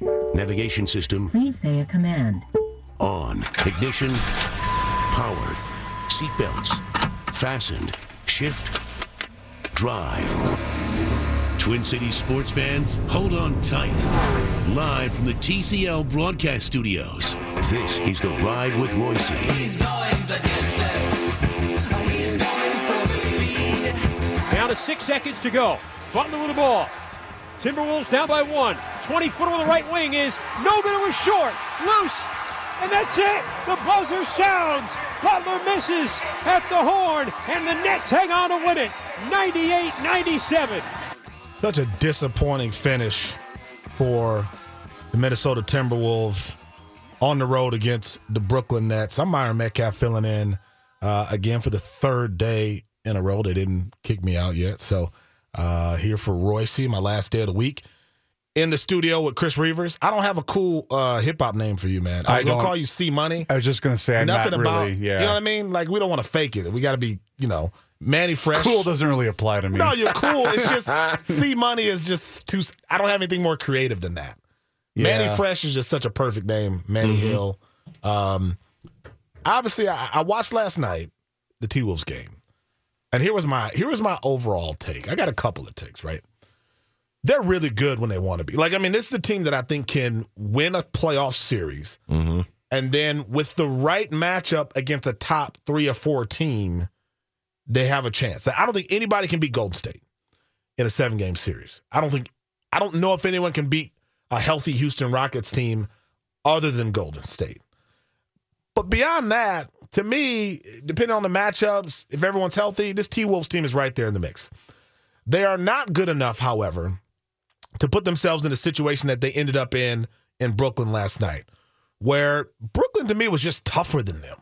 Navigation system Please say a command. on. Ignition powered. Seatbelts fastened. Shift drive. Twin Cities sports fans, hold on tight. Live from the TCL broadcast studios, this is the Ride with Reusse. He's going the distance. He's going full speed. Down to six seconds to go. Butler with the ball. Timberwolves down by one. 20 foot on the right wing is no good. It was short. Loose. And that's it. The buzzer sounds. Butler misses at the horn. And the Nets hang on to win it. 98 97. Such a disappointing finish for the Minnesota Timberwolves on the road against the Brooklyn Nets. I'm Myron Medcalf filling in uh, again for the third day in a row. They didn't kick me out yet. So uh, here for Reusse, my last day of the week. In the studio with Chris Reuvers. I don't have a cool uh, hip hop name for you, man. I I was gonna call you C Money. I was just gonna say I'm Nothing not about really. Yeah, you know what I mean. Like we don't want to fake it. We got to be you know Manny Fresh. cool doesn't really apply to me. No, you're cool. It's just C Money is just too. I don't have anything more creative than that. Manny Fresh is just such a perfect name. Manny Hill. Um, obviously, I, I watched last night the T Wolves game, and here was my here was my overall take. I got a couple of takes. Right, they're really good when they want to be. Like, I mean, this is a team that I think can win a playoff series, mm-hmm. and then with the right matchup against a top three or four team, they have a chance. I don't think anybody can beat Golden State in a seven game series. I don't think I don't know if anyone can beat a healthy Houston Rockets team other than Golden State. But beyond that, to me, depending on the matchups, if everyone's healthy, this T Wolves team is right there in the mix. They are not good enough, however, to put themselves in a situation that they ended up in in Brooklyn last night, where Brooklyn to me was just tougher than them.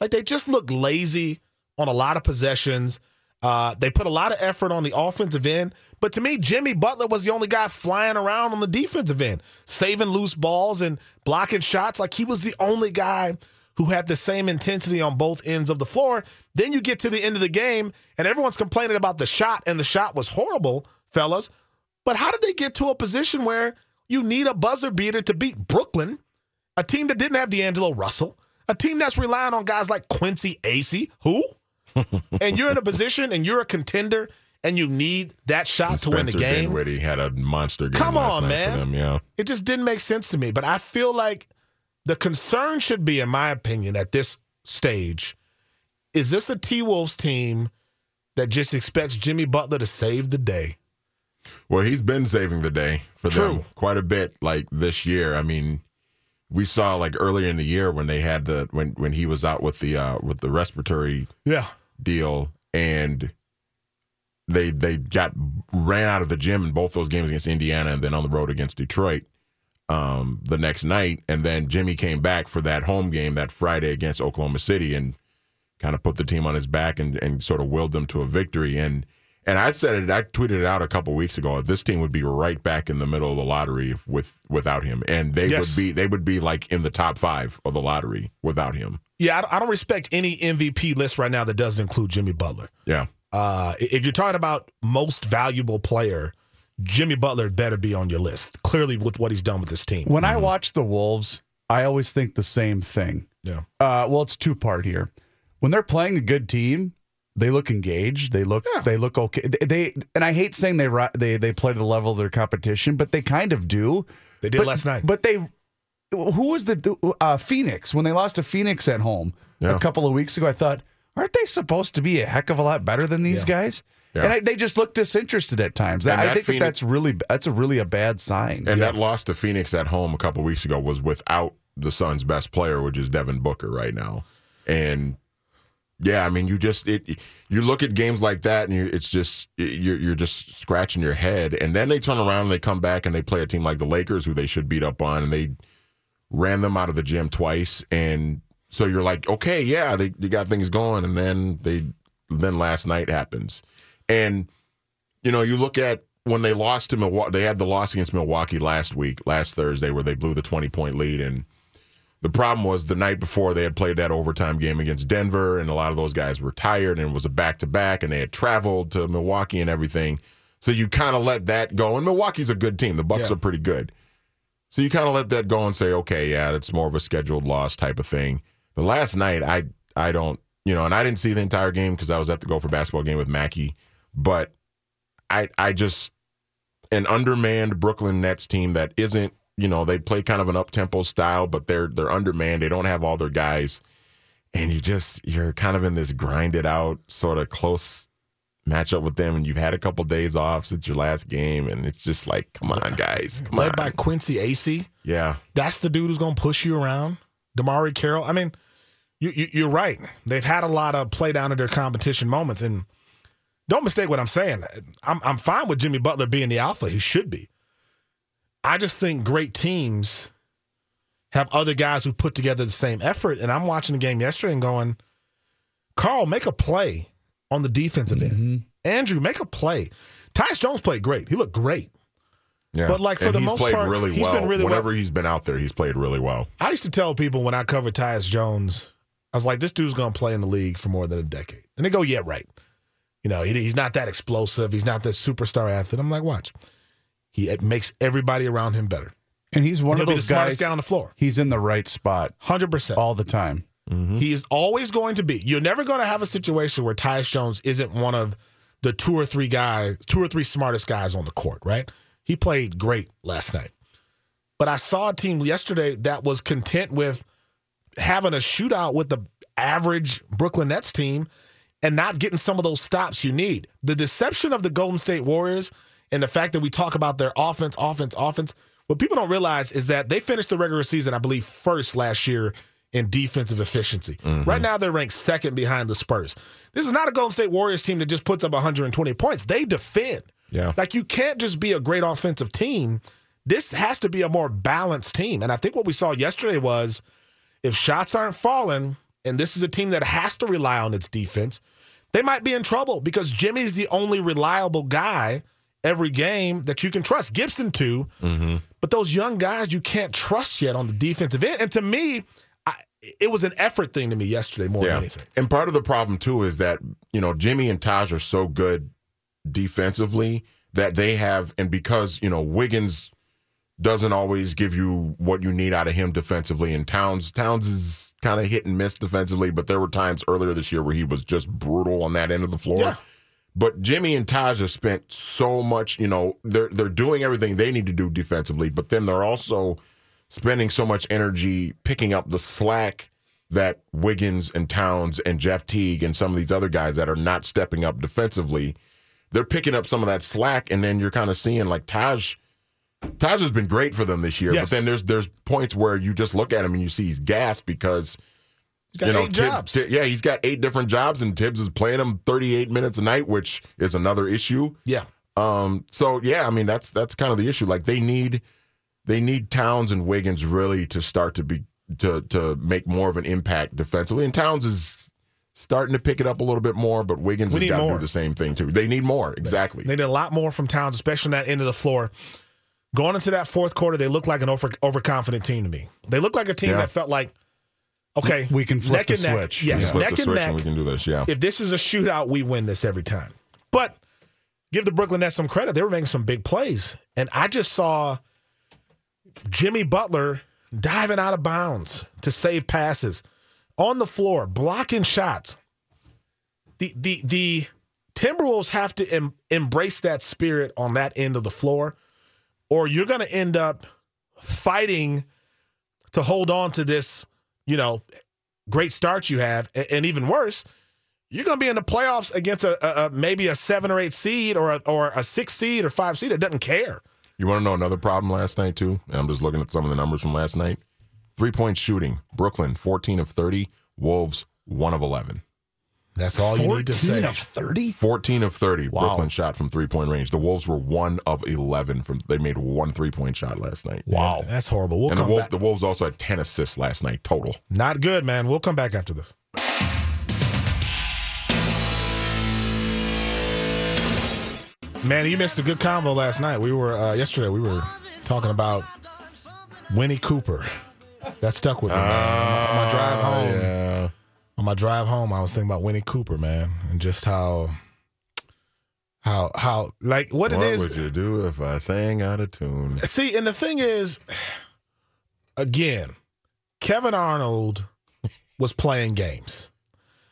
Like they just looked lazy on a lot of possessions. Uh, they put a lot of effort on the offensive end, but to me, Jimmy Butler was the only guy flying around on the defensive end, saving loose balls and blocking shots. Like he was the only guy who had the same intensity on both ends of the floor. Then you get to the end of the game, and everyone's complaining about the shot, and the shot was horrible, fellas. But how did they get to a position where you need a buzzer beater to beat Brooklyn, a team that didn't have D'Angelo Russell, a team that's relying on guys like Quincy Acy, who? and you're in a position and you're a contender and you need that shot to win the game. Dinwiddie had a monster game. Come last on, night man. For them, yeah. It just didn't make sense to me. But I feel like the concern should be, in my opinion, at this stage, is this a T Wolves team that just expects Jimmy Butler to save the day? Well, he's been saving the day for True. them quite a bit. Like this year, I mean, we saw like earlier in the year when they had the when when he was out with the uh with the respiratory Yeah. deal and they they got ran out of the gym in both those games against Indiana and then on the road against Detroit um the next night and then Jimmy came back for that home game that Friday against Oklahoma City and kind of put the team on his back and and sort of willed them to a victory and and I said it I tweeted it out a couple weeks ago this team would be right back in the middle of the lottery with without him and they Yes. would be they would be like in the top 5 of the lottery without him Yeah, I don't- respect any MVP list right now that doesn't include Jimmy Butler. yeah Uh, if you're talking about most valuable player, Jimmy Butler better be on your list. Clearly, with what he's done with this team. When I watch the Wolves, I always think the same thing. Yeah. Uh, well, it's two part here. When they're playing a good team, they look engaged. They look Yeah. they look okay. They, they and I hate saying they they they play to the level of their competition, but they kind of do. They did but, last night. But they, who was the uh, Phoenix when they lost to Phoenix at home Yeah. a couple of weeks ago? I thought, aren't they supposed to be a heck of a lot better than these Yeah. guys? Yeah. And I, they just look disinterested at times. And I think Phoenix- that that's really that's a really a bad sign. And that loss to Phoenix at home a couple weeks ago was without the Suns' best player, which is Devin Booker right now. And yeah, I mean, you just it. You look at games like that, and you, it's just you're you're just scratching your head. And then they turn around and they come back and they play a team like the Lakers, who they should beat up on, and they ran them out of the gym twice. And so you're like, okay, yeah, they, they got things going, and then they then last night happens, and you know, you look at when they lost to Milwaukee, they had the loss against Milwaukee last week, last Thursday, where they blew the 20 point lead. And the problem was the night before they had played that overtime game against Denver, and a lot of those guys were tired, and it was a back to back, and they had traveled to Milwaukee and everything. So you kind of let that go. And Milwaukee's a good team, the Bucks Yeah. are pretty good. So you kind of let that go and say, okay, yeah, it's more of a scheduled loss type of thing. But last night, I I don't, you know, and I didn't see the entire game because I was at the Gopher basketball game with Mackey. But I I just an undermanned Brooklyn Nets team that isn't, you know, they play kind of an up tempo style, but they're they're undermanned. They don't have all their guys, and you just you're kind of in this grinded out sort of close matchup with them, and you've had a couple days off since your last game, and it's just like, come on, guys, come Led on, by Quincy Acy. yeah. That's the dude who's going to push you around. DeMarre Carroll. I mean, you, you, you're right. They've had a lot of play down of their competition moments, and don't mistake what I'm saying. I'm I'm fine with Jimmy Butler being the alpha. He should be. I just think great teams have other guys who put together the same effort. And I'm watching the game yesterday and going, Carl, make a play on the defensive end. Mm-hmm. Andrew, make a play. Tyus Jones played great. He looked great. Yeah. But, like, for And the most part, really he's well. been really well. Whenever he's been out there, he's played really well. I used to tell people when I covered Tyus Jones, I was like, this dude's going to play in the league for more than a decade. And they go, yeah, right. You know, he, he's not that explosive. He's not that superstar athlete. I'm like, watch. He it makes everybody around him better. And he's one He'll of be the those smartest guys. guy on the floor. He's in the right spot 100%. all the time. Mm-hmm. He is always going to be. You're never going to have a situation where Tyus Jones isn't one of the two or three guys, two or three smartest guys on the court, right? He played great last night. But I saw a team yesterday that was content with having a shootout with the average Brooklyn Nets team and not getting some of those stops you need. The deception of the Golden State Warriors and the fact that we talk about their offense, offense, offense, what people don't realize is that they finished the regular season, I believe, first last year in defensive efficiency. Mm-hmm. Right now, they're ranked second behind the Spurs. This is not a Golden State Warriors team that just puts up 120 points. They defend. Yeah. Like you can't just be a great offensive team. This has to be a more balanced team. And I think what we saw yesterday was if shots aren't falling, and this is a team that has to rely on its defense, they might be in trouble because Jimmy's the only reliable guy every game that you can trust. Gibson too, mm-hmm. but those young guys you can't trust yet on the defensive end. And to me, I, it was an effort thing to me yesterday more than anything. And part of the problem too is that you know Jimmy and Taj are so good defensively that they have, and because you know Wiggins doesn't always give you what you need out of him defensively, and Towns Towns is kind of hit and miss defensively, but there were times earlier this year where he was just brutal on that end of the floor. Yeah. But Jimmy and Taj have spent so much, you know, they're they're doing everything they need to do defensively, but then they're also spending so much energy picking up the slack that Wiggins and Towns and Jeff Teague and some of these other guys that are not stepping up defensively, they're picking up some of that slack, and then you're kind of seeing like Taj. Taj has been great for them this year, Yes. but then there's there's points where you just look at him and you see he's gassed because you know, eight Thibs- yeah, he's got eight different jobs, and Thibs is playing him 38 minutes a night, which is another issue. yeah. Um, so yeah, I mean that's that's kind of the issue. Like they need they need Towns and Wiggins really to start to be to to make more of an impact defensively. And Towns is starting to pick it up a little bit more, but Wiggins We has got to do the same thing too. They need more, exactly. They need a lot more from Towns, especially on that end of the floor. Going into that fourth quarter, they look like an over, overconfident team to me. They look like a team Yeah. that felt like, okay, We can flip neck the and neck. switch. Yes, Yeah. Flip neck the and switch neck. and we can do this. Yeah, if this is a shootout, we win this every time. But give the Brooklyn Nets some credit. They were making some big plays. And I just saw Jimmy Butler diving out of bounds to save passes on the floor, blocking shots. The the the Timberwolves have to em- embrace that spirit on that end of the floor, or you're going to end up fighting to hold on to this, you know, great start you have, and, even worse, you're going to be in the playoffs against a, a, a maybe a seven or eight seed or a, or a six seed or five seed that doesn't care. You want to know another problem last night too? And I'm just looking at some of the numbers from last night. Three point shooting: Brooklyn 14 of 30, Wolves 1 of 11. That's all you need to say. 14 of 30? 14 of 30, Wow. Brooklyn shot from three point range. The Wolves were 1 of 11 from. They made one three point shot last night. Wow. That's horrible. We'll And the, Wolf, back. the Wolves also had 10 assists last night total. Not good, man. We'll come back after this. Man, you missed a good convo last night. We were uh, yesterday. We were talking about Winnie Cooper. That stuck with me, man. On my drive home, Yeah. On my drive home, I was thinking about Winnie Cooper, man, and just how, how, how, like what, What it is. What would you do if I sang out of tune? See, and the thing is, again, Kevin Arnold was playing games.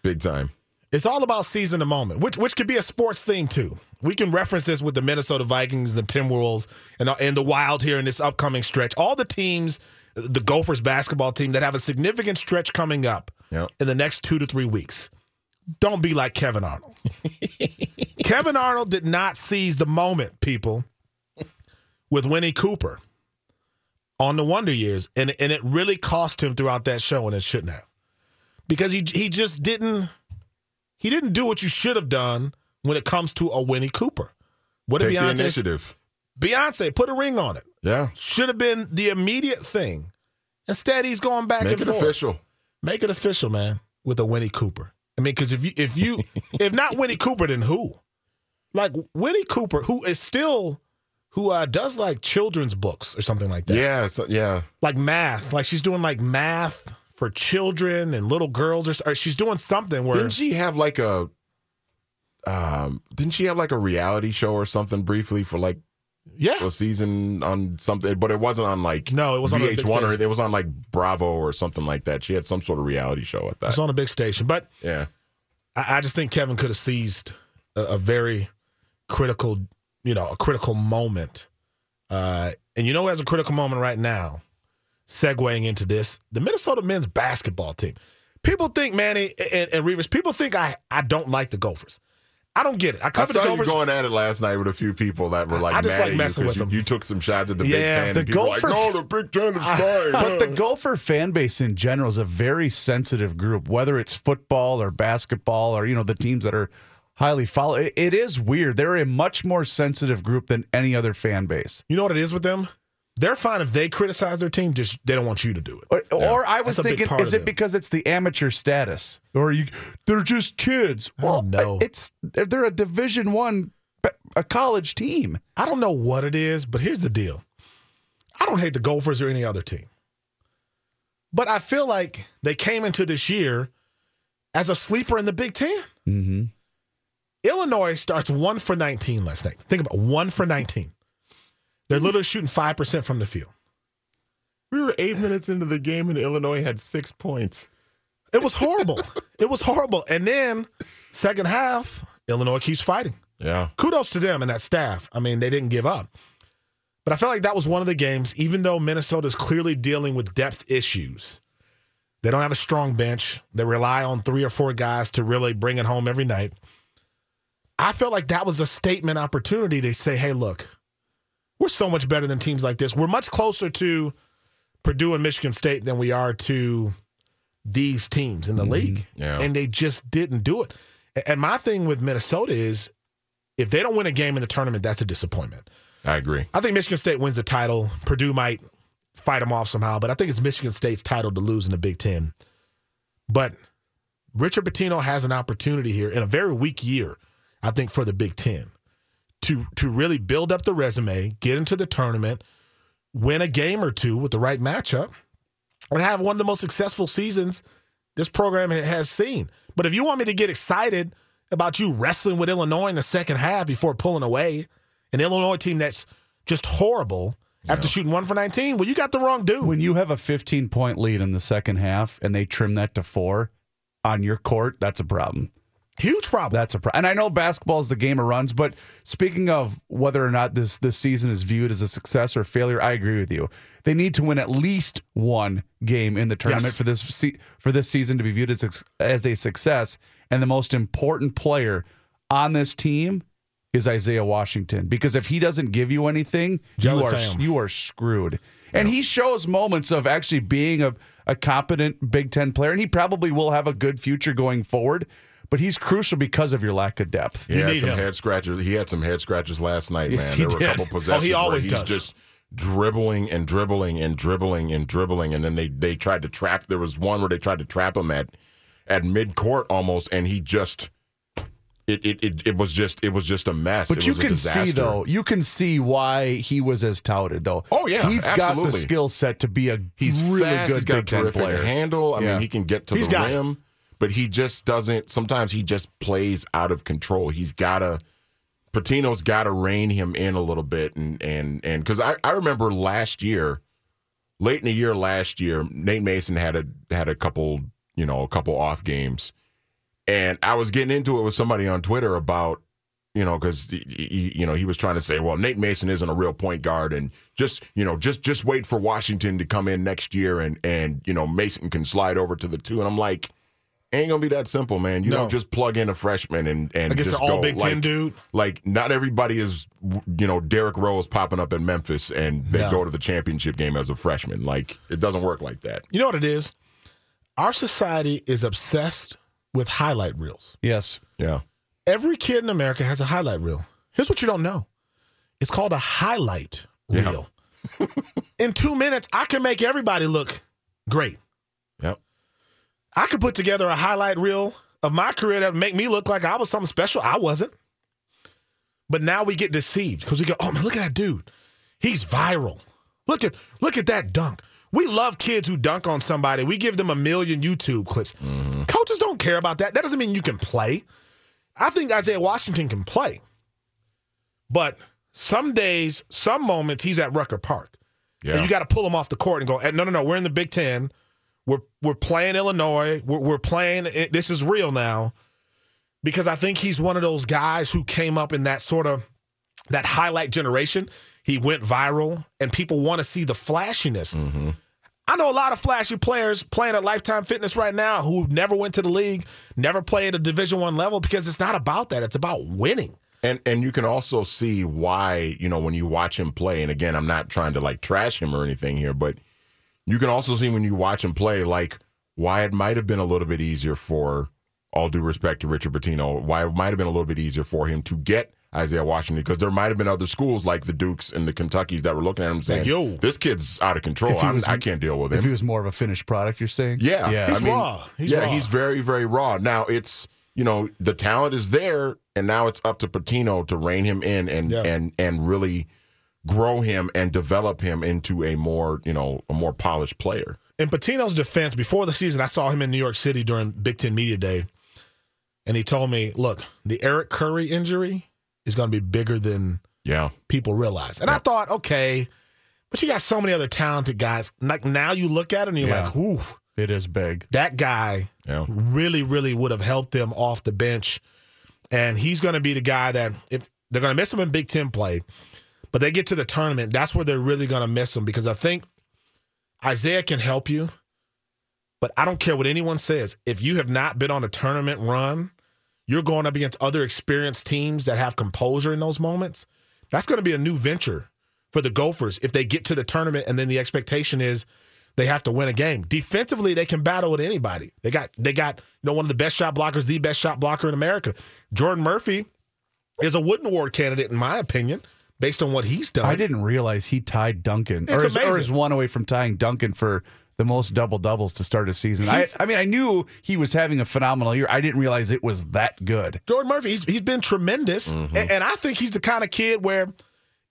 Big time. It's all about season the moment, which which could be a sports thing too. We can reference this with the Minnesota Vikings, the Timberwolves, and uh, and the Wild here in this upcoming stretch. All the teams, the Gophers basketball team that have a significant stretch coming up Yep. in the next two to three weeks. Don't be like Kevin Arnold. Kevin Arnold did not seize the moment, people, with Winnie Cooper on the Wonder Years, and and it really cost him throughout that show, and it shouldn't have, because he he just didn't he didn't do what you should have done when it comes to a Winnie Cooper. What did Take the Beyonce? initiative. Beyonce put a ring on it. Yeah. Should have been the immediate thing. Instead, he's going back Make and it forth. official. Make it official, man, with a Winnie Cooper. I mean, because if you if you if not Winnie Cooper, then who? Like Winnie Cooper, who is still who uh, does like children's books or something like that. Yeah. So, yeah. Like math. Like she's doing like math for children and little girls, or, or she's doing something where Didn't she have like a um didn't she have like a reality show or something briefly for like yeah. a season on something but it wasn't on like No, it was on a big VH1 or it was on like Bravo or something like that. She had some sort of reality show at that. It's on a big station, but yeah. I, I just think Kevin could have seized a, a very critical, you know, a critical moment. Uh, and you know, as a critical moment right now, segueing into this, the Minnesota men's basketball team. People think Manny and, and Reuvers. People think I I don't like the Gophers. I don't get it. I I saw the you going at it last night with a few people that were like I just mad like at messing you with 'cause them. you, you took some shots at the Yeah, Big Ten. the and people were like, Gopher- no, the Big Ten is fine. But the Gopher fan base in general is a very sensitive group, whether it's football or basketball or, you know, the teams that are highly followed. It, it is weird. They're a much more sensitive group than any other fan base. you know what it is with them? They're fine if they criticize their team. Just they don't want you to do it. Or, or I was That's a big thinking, is it it. because it's the amateur status, or you? They're just kids. Well, no, it's they're a Division One, a college team. I don't know what it is, but here's the deal. I don't hate the Gophers or any other team. But I feel like they came into this year as a sleeper in the Big 10 Mm-hmm. Illinois starts one for 19 last night. Think about it, one for 19. They're literally shooting 5% from the field. we were eight minutes into the game and Illinois had six points. It was horrible. it was horrible. And then, second half, Illinois keeps fighting. Yeah. kudos to them and that staff. I mean, they didn't give up. But I felt like that was one of the games, even though Minnesota's clearly dealing with depth issues. They don't have a strong bench. They rely on three or four guys to really bring it home every night. I felt like that was a statement opportunity to say, hey, look, we're so much better than teams like this. We're much closer to Purdue and Michigan State than we are to these teams in the mm-hmm. league. Yeah. And they just didn't do it. And my thing with Minnesota is if they don't win a game in the tournament, that's a disappointment. I agree. I think Michigan State wins the title. Purdue might fight them off somehow, but I think it's Michigan State's title to lose in the Big Ten. But Richard Pitino has an opportunity here in a very weak year, I think, for the Big Ten to to really build up the resume, get into the tournament, win a game or two with the right matchup, and have one of the most successful seasons this program has seen. But if you want me to get excited about you wrestling with Illinois in the second half before pulling away, an Illinois team that's just horrible after shooting one for 19, well, you got the wrong dude. When you have a 15 point lead in the second half and they trim that to four on your court, that's a problem. Huge problem. That's a problem. And I know basketball is the game of runs, but speaking of whether or not this this season is viewed as a success or failure, I agree with you. They need to win at least one game in the tournament Yes. for this for this season to be viewed as as a success. And the most important player on this team is Isaiah Washington because if he doesn't give you anything, Jelly you are fam. you are screwed. And he shows moments of actually being a, a competent Big Ten player, and he probably will have a good future going forward. But he's crucial because of your lack of depth. He You had some him. head scratchers. He had some head scratches last night, Yes, man. he There were did. a couple possessions Oh, he always where he's does. just dribbling and dribbling and dribbling and dribbling, and then they they tried to trap. There was one where they tried to trap him at at mid court almost, and he just. It, it, it, it was just it was just a mess. But It you was can disaster. see though, you can see why he was as touted though. Oh, yeah, he's got the skill set to be a He's really fast. good he's got Big a Ten terrific player. handle. I Yeah. mean, he can get to He's the got it. rim, but he just doesn't. Sometimes he just plays out of control. He's got to. Pitino's got to rein him in a little bit, and and and because I I remember last year, late in the year last year, Nate Mason had a had a couple you know a couple off games, and I was getting into it with somebody on Twitter about you know, because you know he was trying to say, well, Nate Mason isn't a real point guard, and just you know, just just wait for Washington to come in next year, and and you know Mason can slide over to the two, and I'm like, ain't gonna be that simple, man. You No. don't just plug in a freshman and and I guess just an all go. Big like, Ten dude. Like not everybody is, you know, Derrick Rose popping up in Memphis and they No. go to the championship game as a freshman. Like it doesn't work like that. You know what it is? Our society is obsessed with highlight reels. Yes. Yeah. Every kid in America has a highlight reel. Here's what you don't know it's called a highlight Yeah. reel. in two minutes, I can make everybody look great. I could put together a highlight reel of my career that would make me look like I was something special. I wasn't. But now we get deceived because we go, oh man, look at that dude. He's viral. Look at look at that dunk. We love kids who dunk on somebody. We give them a million YouTube clips. Coaches don't care about that. That doesn't mean you can play. I think Isaiah Washington can play. But some days, some moments, he's at Rucker Park. Yeah. And you got to pull him off the court and go, "Eh, no, no, no, we're in the Big Ten. We're we're playing Illinois. We're, we're playing. This is real now, because I think he's one of those guys who came up in that sort of that highlight generation. He went viral, and people want to see the flashiness. Mm-hmm. I know a lot of flashy players playing at Lifetime Fitness right now who never went to the league, never played at a Division One level because it's not about that. It's about winning. And and you can also see why, you know, when you watch him play, and again, I'm not trying to like trash him or anything here, but you can also see when you watch him play, like why it might have been a little bit easier for all due respect to Richard Pitino, why it might have been a little bit easier for him to get Isaiah Washington because there might have been other schools like the Dukes and the Kentuckys that were looking at him saying, yo. this kid's out of control. Was- I can't deal with him. If he was more of a finished product, you're saying? Yeah, Yeah. He's raw. He's yeah, raw. he's very, very raw. Now it's you know the talent is there, and now it's up to Pitino to rein him in and Yeah. and and really grow him and develop him into a more you know a more polished player. in Pitino's defense, before the season, I saw him in New York City during Big Ten Media Day, and he told me, "Look, the Eric Curry injury is going to be bigger than Yeah, people realize." And I thought, okay, but you got so many other talented guys. Like now, you look at it and you're Yeah. like, "Ooh, It is big. that guy yeah. really, really would have helped them off the bench." And he's going to be the guy that if they're going to miss him in Big Ten play, but they get to the tournament, that's where they're really going to miss him because I think Isaiah can help you. But I don't care what anyone says. If you have not been on a tournament run, you're going up against other experienced teams that have composure in those moments. That's going to be a new venture for the Gophers if they get to the tournament and then the expectation is they have to win a game. Defensively, they can battle with anybody. They got they got you know one of the best shot blockers, the best shot blocker in America. Jordan Murphy is a Wooden Award candidate in my opinion, based on what he's done. I didn't realize he tied Duncan, It's or is, or is one away from tying Duncan for the most double doubles to start a season. I, I mean, I knew he was having a phenomenal year. I didn't realize it was that good. Jordan Murphy, he's he's been tremendous, Mm-hmm. and, and I think he's the kind of kid where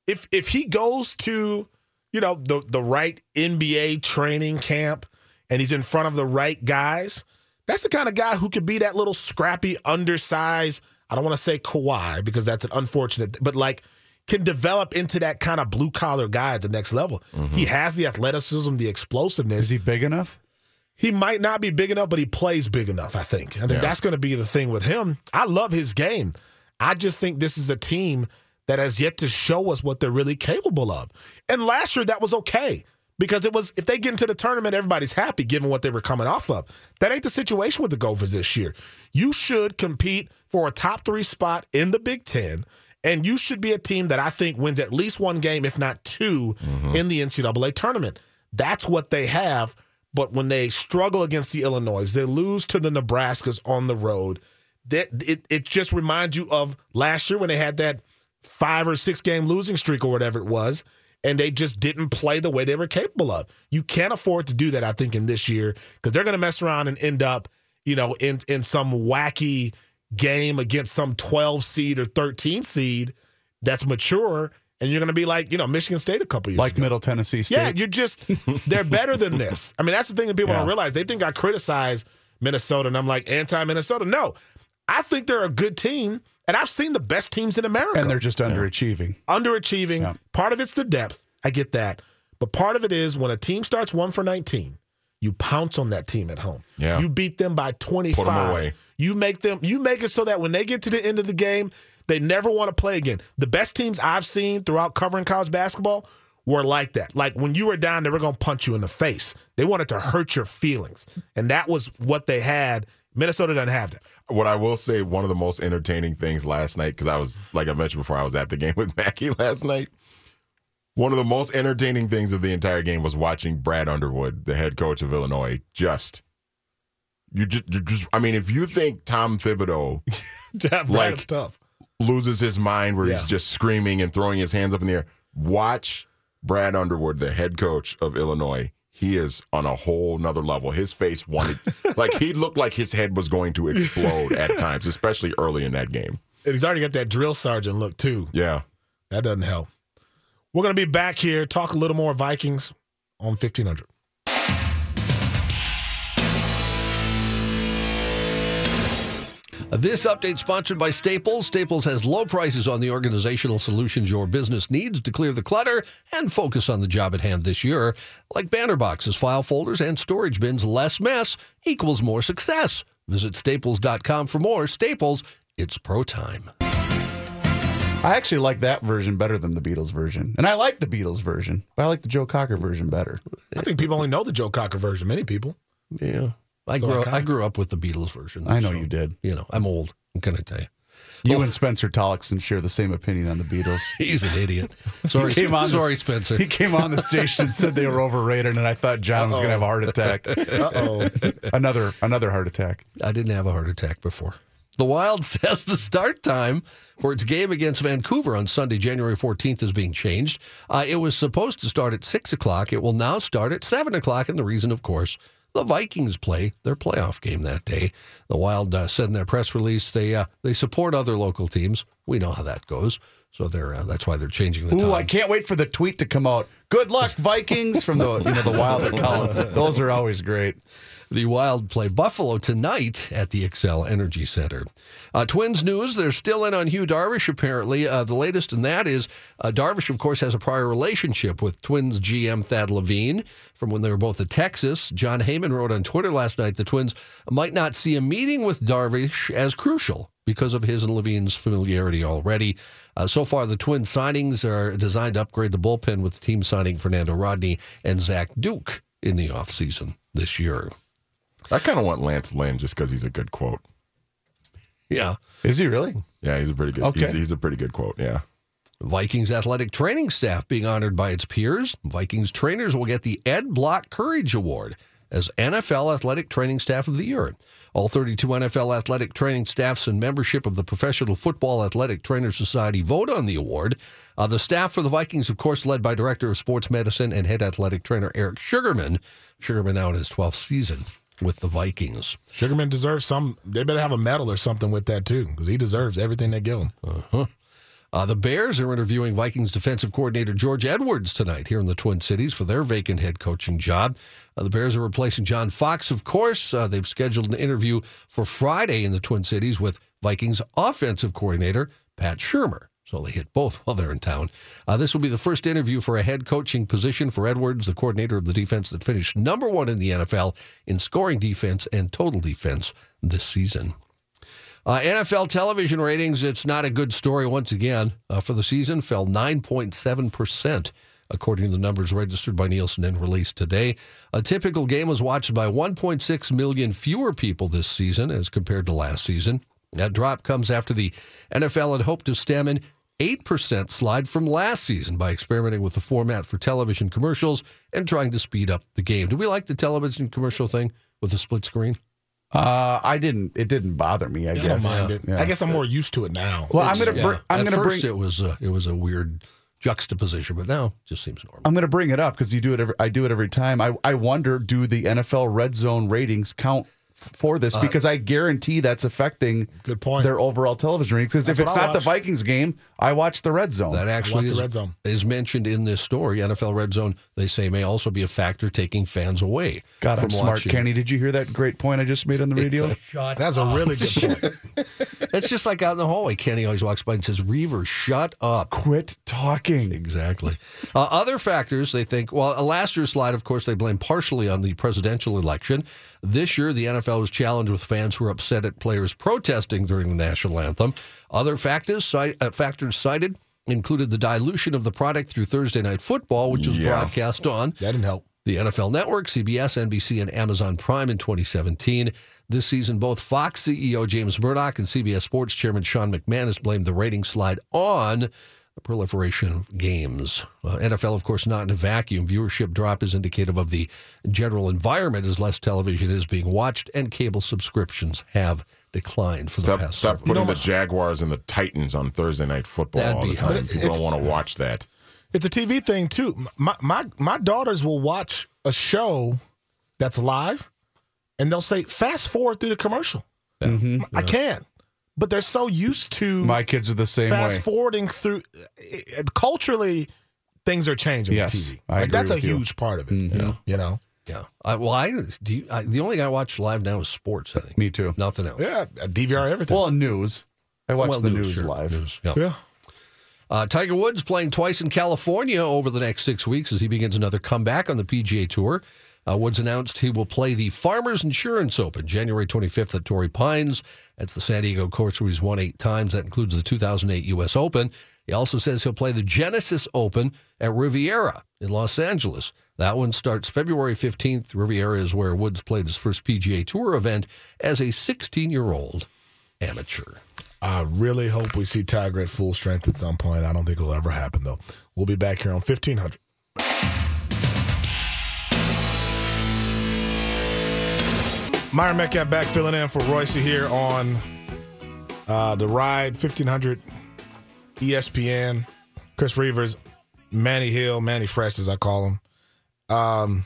if if he goes to you know the the right NBA training camp and he's in front of the right guys, that's the kind of guy who could be that little scrappy, undersized. I don't want to say Kawhi because that's an unfortunate, but like can develop into that kind of blue collar guy at the next level. Mm-hmm. He has the athleticism, the explosiveness. Is he big enough? he might not be big enough, but he plays big enough, I think. I think Yeah. that's going to be the thing with him. I love his game. I just think this is a team that has yet to show us what they're really capable of. And last year, that was okay because it was if they get into the tournament, everybody's happy given what they were coming off of. That ain't the situation with the Gophers this year. You should compete for a top three spot in the Big Ten. And you should be a team that I think wins at least one game, if not 2 mm-hmm. in the NCAA tournament. That's what they have. But when they struggle against the Illinois, they lose to the Nebraskas on the road. That it, it just reminds you of last year when they had that five or six game losing streak or whatever it was, and they just didn't play the way they were capable of. You can't afford to do that, I think, in this year because they're going to mess around and end up, you know, in in some wacky game against some 12 seed or 13 seed that's mature, and you're going to be like, you know, Michigan State a couple years Like ago. Middle Tennessee State. Yeah, you're just they're better than this. I mean, that's the thing that people Yeah. don't realize. They think I criticize Minnesota and I'm like anti Minnesota. No. I think they're a good team, and I've seen the best teams in America. and they're just underachieving. underachieving. Yeah. Part of it's the depth. I get that. But part of it is when a team starts one for 19, you pounce on that team at home. Yeah. You beat them by 25. Put 'em away. You make them you make it so that when they get to the end of the game, they never want to play again. The best teams I've seen throughout covering college basketball were like that. Like when you were down, they were going to punch you in the face. They wanted to hurt your feelings. And that was what they had. Minnesota doesn't have that. What I will say, one of the most entertaining things last night, because I was, like I mentioned before, I was at the game with Mackie last night. One of the most entertaining things of the entire game was watching Brad Underwood, the head coach of Illinois, just. You just, you just I mean, if you think Tom Thibodeau Brad, Like- tough. loses his mind where he's just screaming and throwing his hands up in the air, watch Brad Underwood, the head coach of Illinois. He is on a whole nother level. His face wanted, like, he looked like his head was going to explode at times, especially early in that game. And he's already got that drill sergeant look too. Yeah. That doesn't help. We're going to be back here, talk a little more Vikings on 1500. This update sponsored by Staples. Staples has low prices on the organizational solutions your business needs to clear the clutter and focus on the job at hand this year, like banner boxes, file folders, and storage bins. Less mess equals more success. Visit staples.com for more. Staples, it's pro time. I actually like that version better than the Beatles version. And I like the Beatles version, but I like the Joe Cocker version better. I think people only know the Joe Cocker version. Many people. Yeah. I So grew I I grew up with the Beatles version. I know so, you did. You know, I'm old. I'm going to tell you. You and Spencer Tollickson share the same opinion on the Beatles. He's an idiot. Sorry, He came on the- Spencer. He came on the station and said they were overrated, and I thought John was going to have a heart attack. Uh oh. Another another heart attack. I didn't have a heart attack before. The Wild says the start time for its game against Vancouver on Sunday, January 14th, is being changed. Uh, it was supposed to start at 6 o'clock. It will now start at 7 o'clock. And the reason, of course, the Vikings play their playoff game that day. The Wild uh, said in their press release they uh, they support other local teams. We know how that goes. So they're uh, that's why they're changing the time. Ooh, I can't wait for the tweet to come out. Good luck, Vikings, from the you know the Wild account. Those are always great. The Wild play Buffalo tonight at the Xcel Energy Center. Uh, Twins news, they're still in on Yu Darvish, apparently. Uh, the latest in that is uh, Darvish, of course, has a prior relationship with Twins GM Thad Levine from when they were both at Texas. Jon Heyman wrote on Twitter last night the Twins might not see a meeting with Darvish as crucial because of his and Levine's familiarity already. Uh, so far, the twin signings are designed to upgrade the bullpen with the team signing Fernando Rodney and Zach Duke in the offseason this year. I kind of want Lance Lynn just because he's a good quote. Yeah. Is he really? Yeah, he's a pretty good. Okay. He's, he's a pretty good quote. Yeah. Vikings athletic training staff being honored by its peers. Vikings trainers will get the Ed Block Courage Award as NFL Athletic Training Staff of the Year. All 32 NFL athletic training staffs and membership of the Professional Football Athletic Trainers Society vote on the award. Uh, the staff for the Vikings, of course, led by Director of Sports Medicine and head athletic trainer Eric Sugarman. Sugarman now in his 12th season with the Vikings. Sugarman deserves some. They better have a medal or something with that too, because he deserves everything they give him. Uh, the Bears are interviewing Vikings defensive coordinator George Edwards tonight here in the Twin Cities for their vacant head coaching job. Uh, the Bears are replacing John Fox, of course. Uh, they've scheduled an interview for Friday in the Twin Cities with Vikings offensive coordinator Pat Shurmur. So they hit both while they're in town. Uh, this will be the first interview for a head coaching position for Edwards, the coordinator of the defense that finished number one in the NFL in scoring defense and total defense this season. Uh, NFL television ratings, it's not a good story once again. Uh, for the season, fell 9.7%, according to the numbers registered by Nielsen and released today. A typical game was watched by 1.6 million fewer people this season as compared to last season. That drop comes after the NFL had hoped to stem an 8% slide from last season by experimenting with the format for television commercials and trying to speed up the game. Do we like the television commercial thing with the split screen? Uh, I didn't. It didn't bother me. I I guess. don't mind it. Yeah. I guess I'm more used to it now. Well, I'm gonna. Yeah. I'm At gonna first bring. it was a, it was a weird juxtaposition, but now it just seems normal. I'm gonna bring it up because you do it. Every, I do it every time. I I wonder, do the NFL Red Zone ratings count f- for this? Because I guarantee that's affecting Good point. their overall television ratings. Because if it's I not the. Vikings game, I watch the Red Zone. That actually watched the is, Red Zone. is mentioned in this story. NFL Red Zone, they say, may also be a factor taking fans away. God, I'm smart, watching. Kenny. Did you hear that great point I just made on the radio? That's a really good point. It's just like out in the hallway. Kenny always walks by and says, Reuver, shut up. Quit talking. Exactly. Uh, other factors they think, well, uh, last year's slide, of course, they blame partially on the presidential election. This year, the NFL was challenged with fans who were upset at players protesting during the national anthem. Other factors, uh, factors cited included the dilution of the product through Thursday Night Football, which was Yeah. broadcast on That didn't help. the NFL Network, CBS, NBC, and Amazon Prime in 2017. This season, both Fox CEO James Murdoch and CBS Sports Chairman Sean McManus blamed the rating slide on proliferation of games. Uh, NFL, of course, not in a vacuum. Viewership drop is indicative of the general environment as less television is being watched, and cable subscriptions have declined for the past stop several putting the Jaguars and the Titans on Thursday night football all the time. hard. People don't want to watch that. It's a TV thing too. My my my daughters will watch a show that's live, and they'll say fast forward through the commercial. I can't, but they're so used to My kids are the same fast way. forwarding through. it- it- culturally, things are changing Yes, with TV. I Like agree that's a you. huge part of it. Mm-hmm. Yeah, You know. Yeah. I, well, I do. You, I, the only thing I watch live now is sports. I think. Me too. Nothing else. Yeah, uh, DVR everything. Well, news. I watch Well, the news, sure. live. News, yeah. yeah. Uh, Tiger Woods playing twice in California over the next six weeks as he begins another comeback on the PGA Tour. Uh, Woods announced he will play the Farmers Insurance Open January 25th at Torrey Pines. That's the San Diego course where he's won eight times. That includes the 2008 U.S. Open. He also says he'll play the Genesis Open at Riviera in Los Angeles. That one starts February 15th. Riviera is where Woods played his first PGA Tour event as a 16 year old amateur. I really hope we see Tiger at full strength at some point. I don't think it'll ever happen, though. We'll be back here on 1500. Myron Medcalf back filling in for Reusse here on uh, the ride 1500 ESPN. Chris Reuvers, Manny Hill, Manny Fresh as I call him. Um,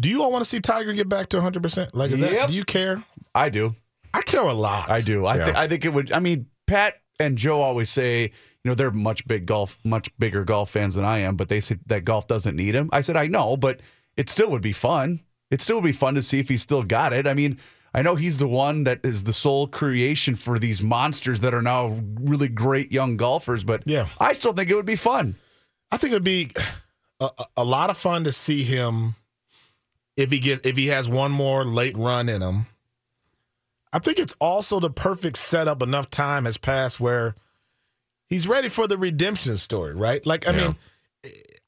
do you all want to see Tiger get back to 100%? Like, is that, do you care? I do. I care a lot. I do. I Yeah. think I think it would. I mean, Pat and Joe always say, you know, they're much big golf, much bigger golf fans than I am, but they say that golf doesn't need him. I said, I know, but it still would be fun. It still would be fun to see if he still got it. I mean, I know he's the one that is the sole creation for these monsters that are now really great young golfers, but Yeah. I still think it would be fun. I think it'd be a, a- a lot of fun to see him if he gets if he has one more late run in him. I think it's also the perfect setup. Enough time has passed where he's ready for the redemption story, right? Like, I Yeah. mean,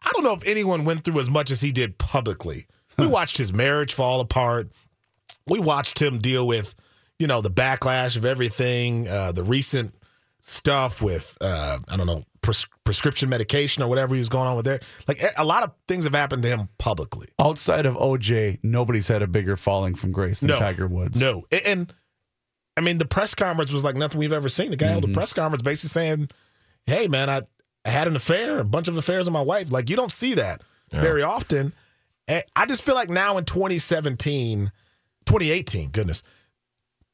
I don't know if anyone went through as much as he did publicly. We watched his marriage fall apart. We watched him deal with, you know, the backlash of everything, uh, the recent stuff with, uh, I don't know, pres- prescription medication or whatever he was going on with there. Like a lot of things have happened to him publicly. Outside of OJ, nobody's had a bigger falling from grace than No. Tiger Woods. No. And, and, I mean, the press conference was like nothing we've ever seen. The guy held a press conference basically saying, hey, man, I, I had an affair, a bunch of affairs with my wife. Like, you don't see that very often. And I just feel like now in 2017, 2018, goodness,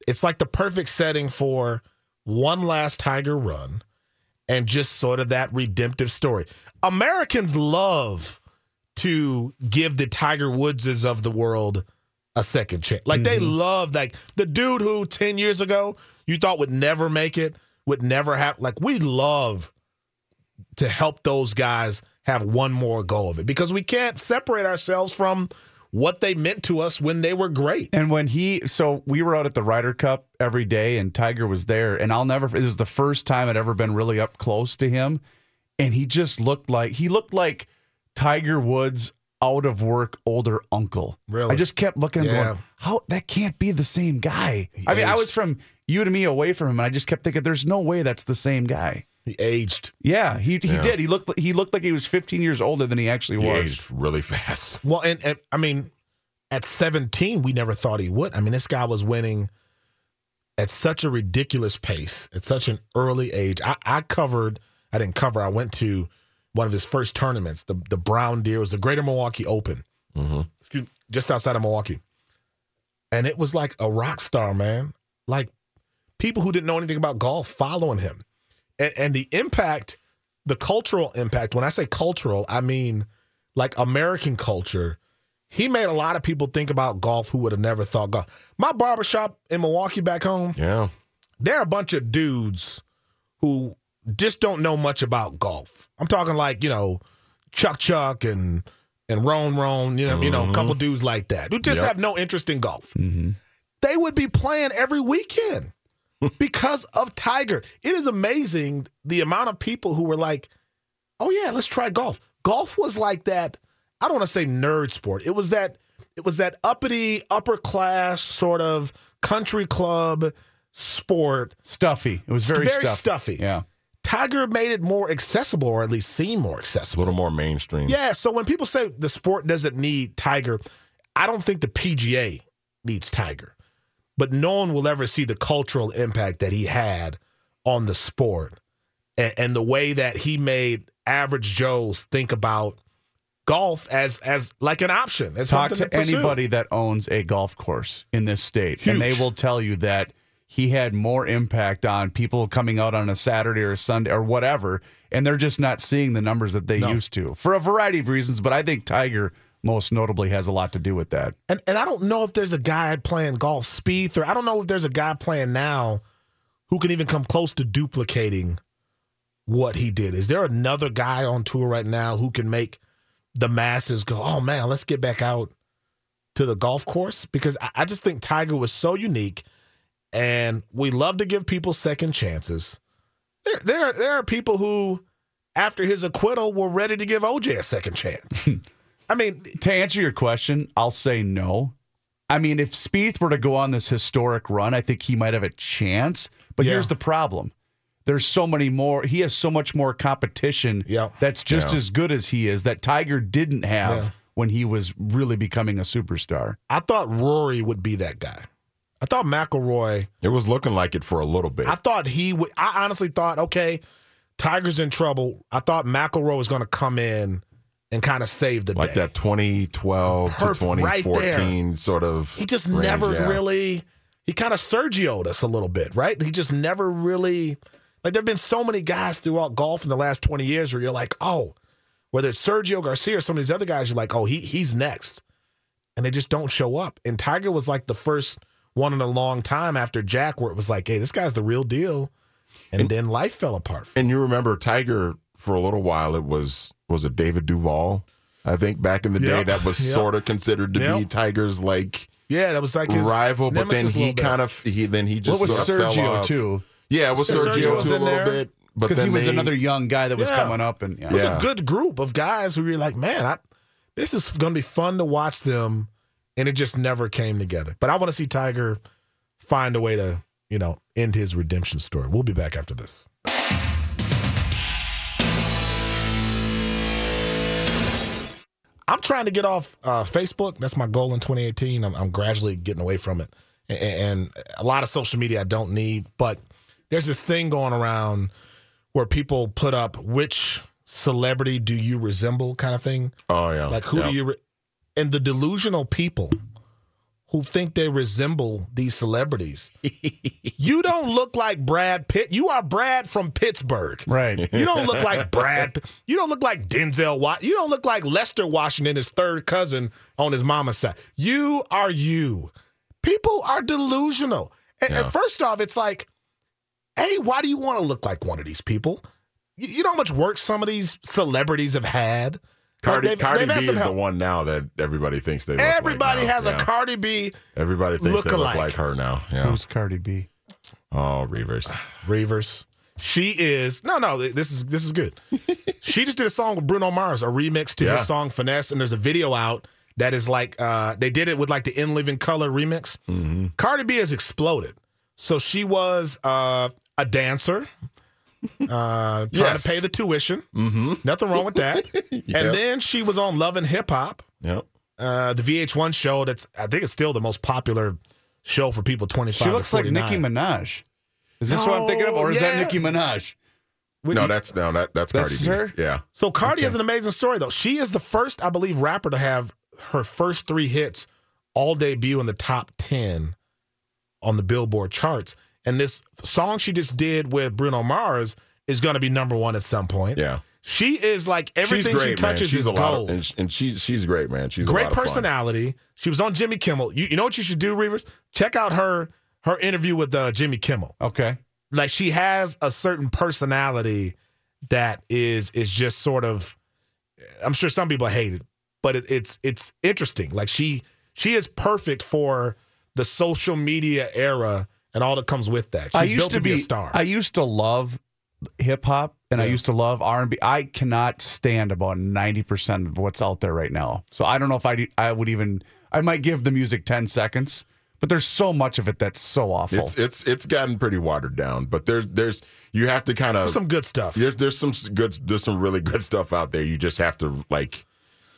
it's like the perfect setting for one last Tiger run and just sort of that redemptive story. Americans love to give the Tiger Woodses of the world a second chance. Like they mm-hmm. love like the dude who 10 years ago you thought would never make it, would never have like we love to help those guys have one more go of it because we can't separate ourselves from what they meant to us when they were great. And when he, so we were out at the Ryder Cup every day, and Tiger was there, and I'll never. It was the first time I'd ever been really up close to him, and he just looked like he looked like Tiger Woods' out of work older uncle. Really? I just kept looking at him Yeah. going, how that can't be the same guy. I mean, I was from you to me away from him, and I just kept thinking, there's no way that's the same guy. He aged. Yeah, he he Yeah. did. He looked he looked like he was 15 years older than he actually was. He was. aged really fast. Well, and, and I mean, at 17, we never thought he would. I mean, this guy was winning at such a ridiculous pace at such an early age. I, I covered, I didn't cover, I went to one of his first tournaments, the, the Brown Deer, it was the Greater Milwaukee Open, mm-hmm. excuse me, just outside of Milwaukee. And it was like a rock star, man. Like people who didn't know anything about golf following him. And, and the impact, the cultural impact, when I say cultural, I mean like American culture. He made a lot of people think about golf who would have never thought golf. My barbershop in Milwaukee back home, Yeah. there are a bunch of dudes who just don't know much about golf. I'm talking like, you know, Chuck Chuck and and Ron Ron, you know, you know, a couple mm-hmm. dudes like that who just Yep. have no interest in golf. Mm-hmm. They would be playing every weekend because of Tiger. It is amazing the amount of people who were like, "Oh yeah, let's try golf." Golf was like that. I don't want to say nerd sport. It was that. It was that uppity, upper class sort of country club sport. Stuffy. It was very, Very stuffy. stuffy. Yeah. Tiger made it more accessible, or at least seem more accessible. A accessible. little more mainstream. Yeah. So when people say the sport doesn't need Tiger, I don't think the PGA needs Tiger. But no one will ever see the cultural impact that he had on the sport and, and the way that he made average Joes think about golf as as like an option. As Talk something to anybody that owns a golf course in this state, and they will tell you that he had more impact on people coming out on a Saturday or a Sunday or whatever, and they're just not seeing the numbers that they No. used to for a variety of reasons. But I think Tiger most notably has a lot to do with that. And and I don't know if there's a guy playing golf, Spieth, or I don't know if there's a guy playing now who can even come close to duplicating what he did. Is there another guy on tour right now who can make the masses go, oh man, let's get back out to the golf course? Because I, I just think Tiger was so unique, and we love to give people second chances. There, there, there are people who, after his acquittal, were ready to give OJ a second chance. I mean, To answer your question, I'll say no. I mean, if Spieth were to go on this historic run, I think he might have a chance. But Yeah. here's the problem. There's so many more. He has so much more competition Yeah. that's just Yeah. as good as he is that Tiger didn't have Yeah. when he was really becoming a superstar. I thought Rory would be that guy. I thought McIlroy. It was looking like it for a little bit. I thought he would. I honestly thought, okay, Tiger's in trouble. I thought McIlroy was going to come in and kind of saved the like day. Like that 2012 Perfect, to right 2014 sort of. He just range, never yeah. really. He kind of Sergio'd us a little bit, right? He just never really. Like there have been so many guys throughout golf in the last twenty years where you're like, oh, whether it's Sergio Garcia or some of these other guys, you're like, oh, he he's next, and they just don't show up. And Tiger was like the first one in a long time after Jack, where it was like, hey, this guy's the real deal, and, then life fell apart. And you remember Tiger for a little while. It was was it David Duval? I think back in the day that was Yep. sort of considered to be Tiger's like Yeah, that was like his rival, but then he kind of he then he just What was sort of fell Sergio off. too? Yeah, it was Yeah, Sergio, Sergio was too a little there. bit, but Because he was they- another young guy that was Yeah. coming up, and yeah. It was Yeah. a good group of guys who you're like, man, I, this is going to be fun to watch them, and it just never came together. But I want to see Tiger find a way to, you know, end his redemption story. We'll be back after this. I'm trying to get off uh, Facebook. That's my goal in 2018. I'm, I'm gradually getting away from it, and, and a lot of social media I don't need. But there's this thing going around where people put up which celebrity do you resemble kind of thing. Oh yeah, Like who do you re- and the delusional people who think they resemble these celebrities. you don't look like Brad Pitt. You are Brad from Pittsburgh. right. You don't look like Brad. You don't look like Denzel. Wa- you don't look like Lester Washington, his third cousin on his mama's side. You are you. People are delusional. And, and first off, it's like, hey, why do you want to look like one of these people? you, you know how much work some of these celebrities have had. Cardi, they've- Cardi they've B some is the one now that everybody thinks they look like Everybody now. has Yeah. a Cardi B Everybody thinks they look look-alike. like her now. Yeah. Who's Cardi B? Oh, Reuvers. Reuvers. She is no, no. This is this is good. she just did a song with Bruno Mars, a remix to Yeah. his song "Finesse," and there's a video out that is like uh, they did it with like the "In Living Color" remix. Mm-hmm. Cardi B has exploded. So she was uh, a dancer, uh, trying Yes. to pay the tuition. Mm-hmm. Nothing wrong with that. And then she was on Love and Hip Hop, Yep. uh, the VH1 show. That's I think it's still the most popular show for people 25 She looks to like Nicki Minaj. Is this what I'm thinking of, or is that. Nicki Minaj? No, that's no, that that's That's Cardi B. Yeah. So Cardi has an amazing story though. She is the first, I believe, rapper to have her first three hits all debut in the top ten on the Billboard charts. And this song she just did with Bruno Mars is going to be number one at some point. Yeah. She is like everything great, she touches. She's is a lot gold. of, and, and she's she's great, man. She's a Great lot of fun. personality. She was on Jimmy Kimmel. You, you know what you should do, Reuvers? Check out her her interview with uh, Jimmy Kimmel. Okay. Like she has a certain personality that is is just sort of. I'm sure some people hate it, but it, it's it's interesting. Like she she is perfect for the social media era and all that comes with that. She's I used built to be, a star. I used to love hip hop, and I used to love R and B. I cannot stand about ninety percent of what's out there right now. So I don't know if I I would even. I might give the music ten seconds, but there's so much of it that's so awful. It's it's it's gotten pretty watered down, but there's there's you have to kind of some good stuff. There's there's some good there's some really good stuff out there. You just have to like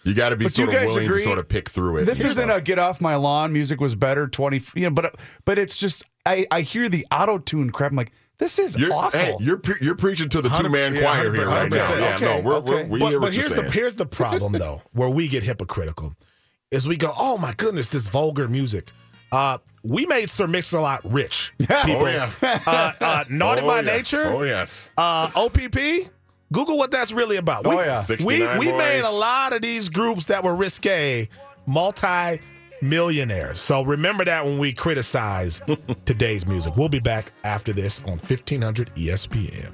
you got to be But sort you of willing agree- to sort of pick through it. This isn't know? a get off my lawn. Music was better twenty. You know, but but it's just I I hear the auto tune crap. I'm like, this is You're, awful. hey, you're pre- you're preaching to the two man yeah, choir here right now. 100%. Yeah, Okay, no, we're, we're okay. we but hear but what you're here's the here's the problem though, where we get hypocritical, is we go, oh my goodness, this vulgar music. Uh, we made Sir Mix-a-Lot rich. People. Oh yeah, uh, uh, Naughty Oh, by yeah. Nature, Oh yes, uh, OPP. Google what that's really about. We, Oh, yeah. we 69 we made a lot of these groups that were risque, multi millionaires. So remember that when we criticize today's music. We'll be back after this on 1500 ESPN.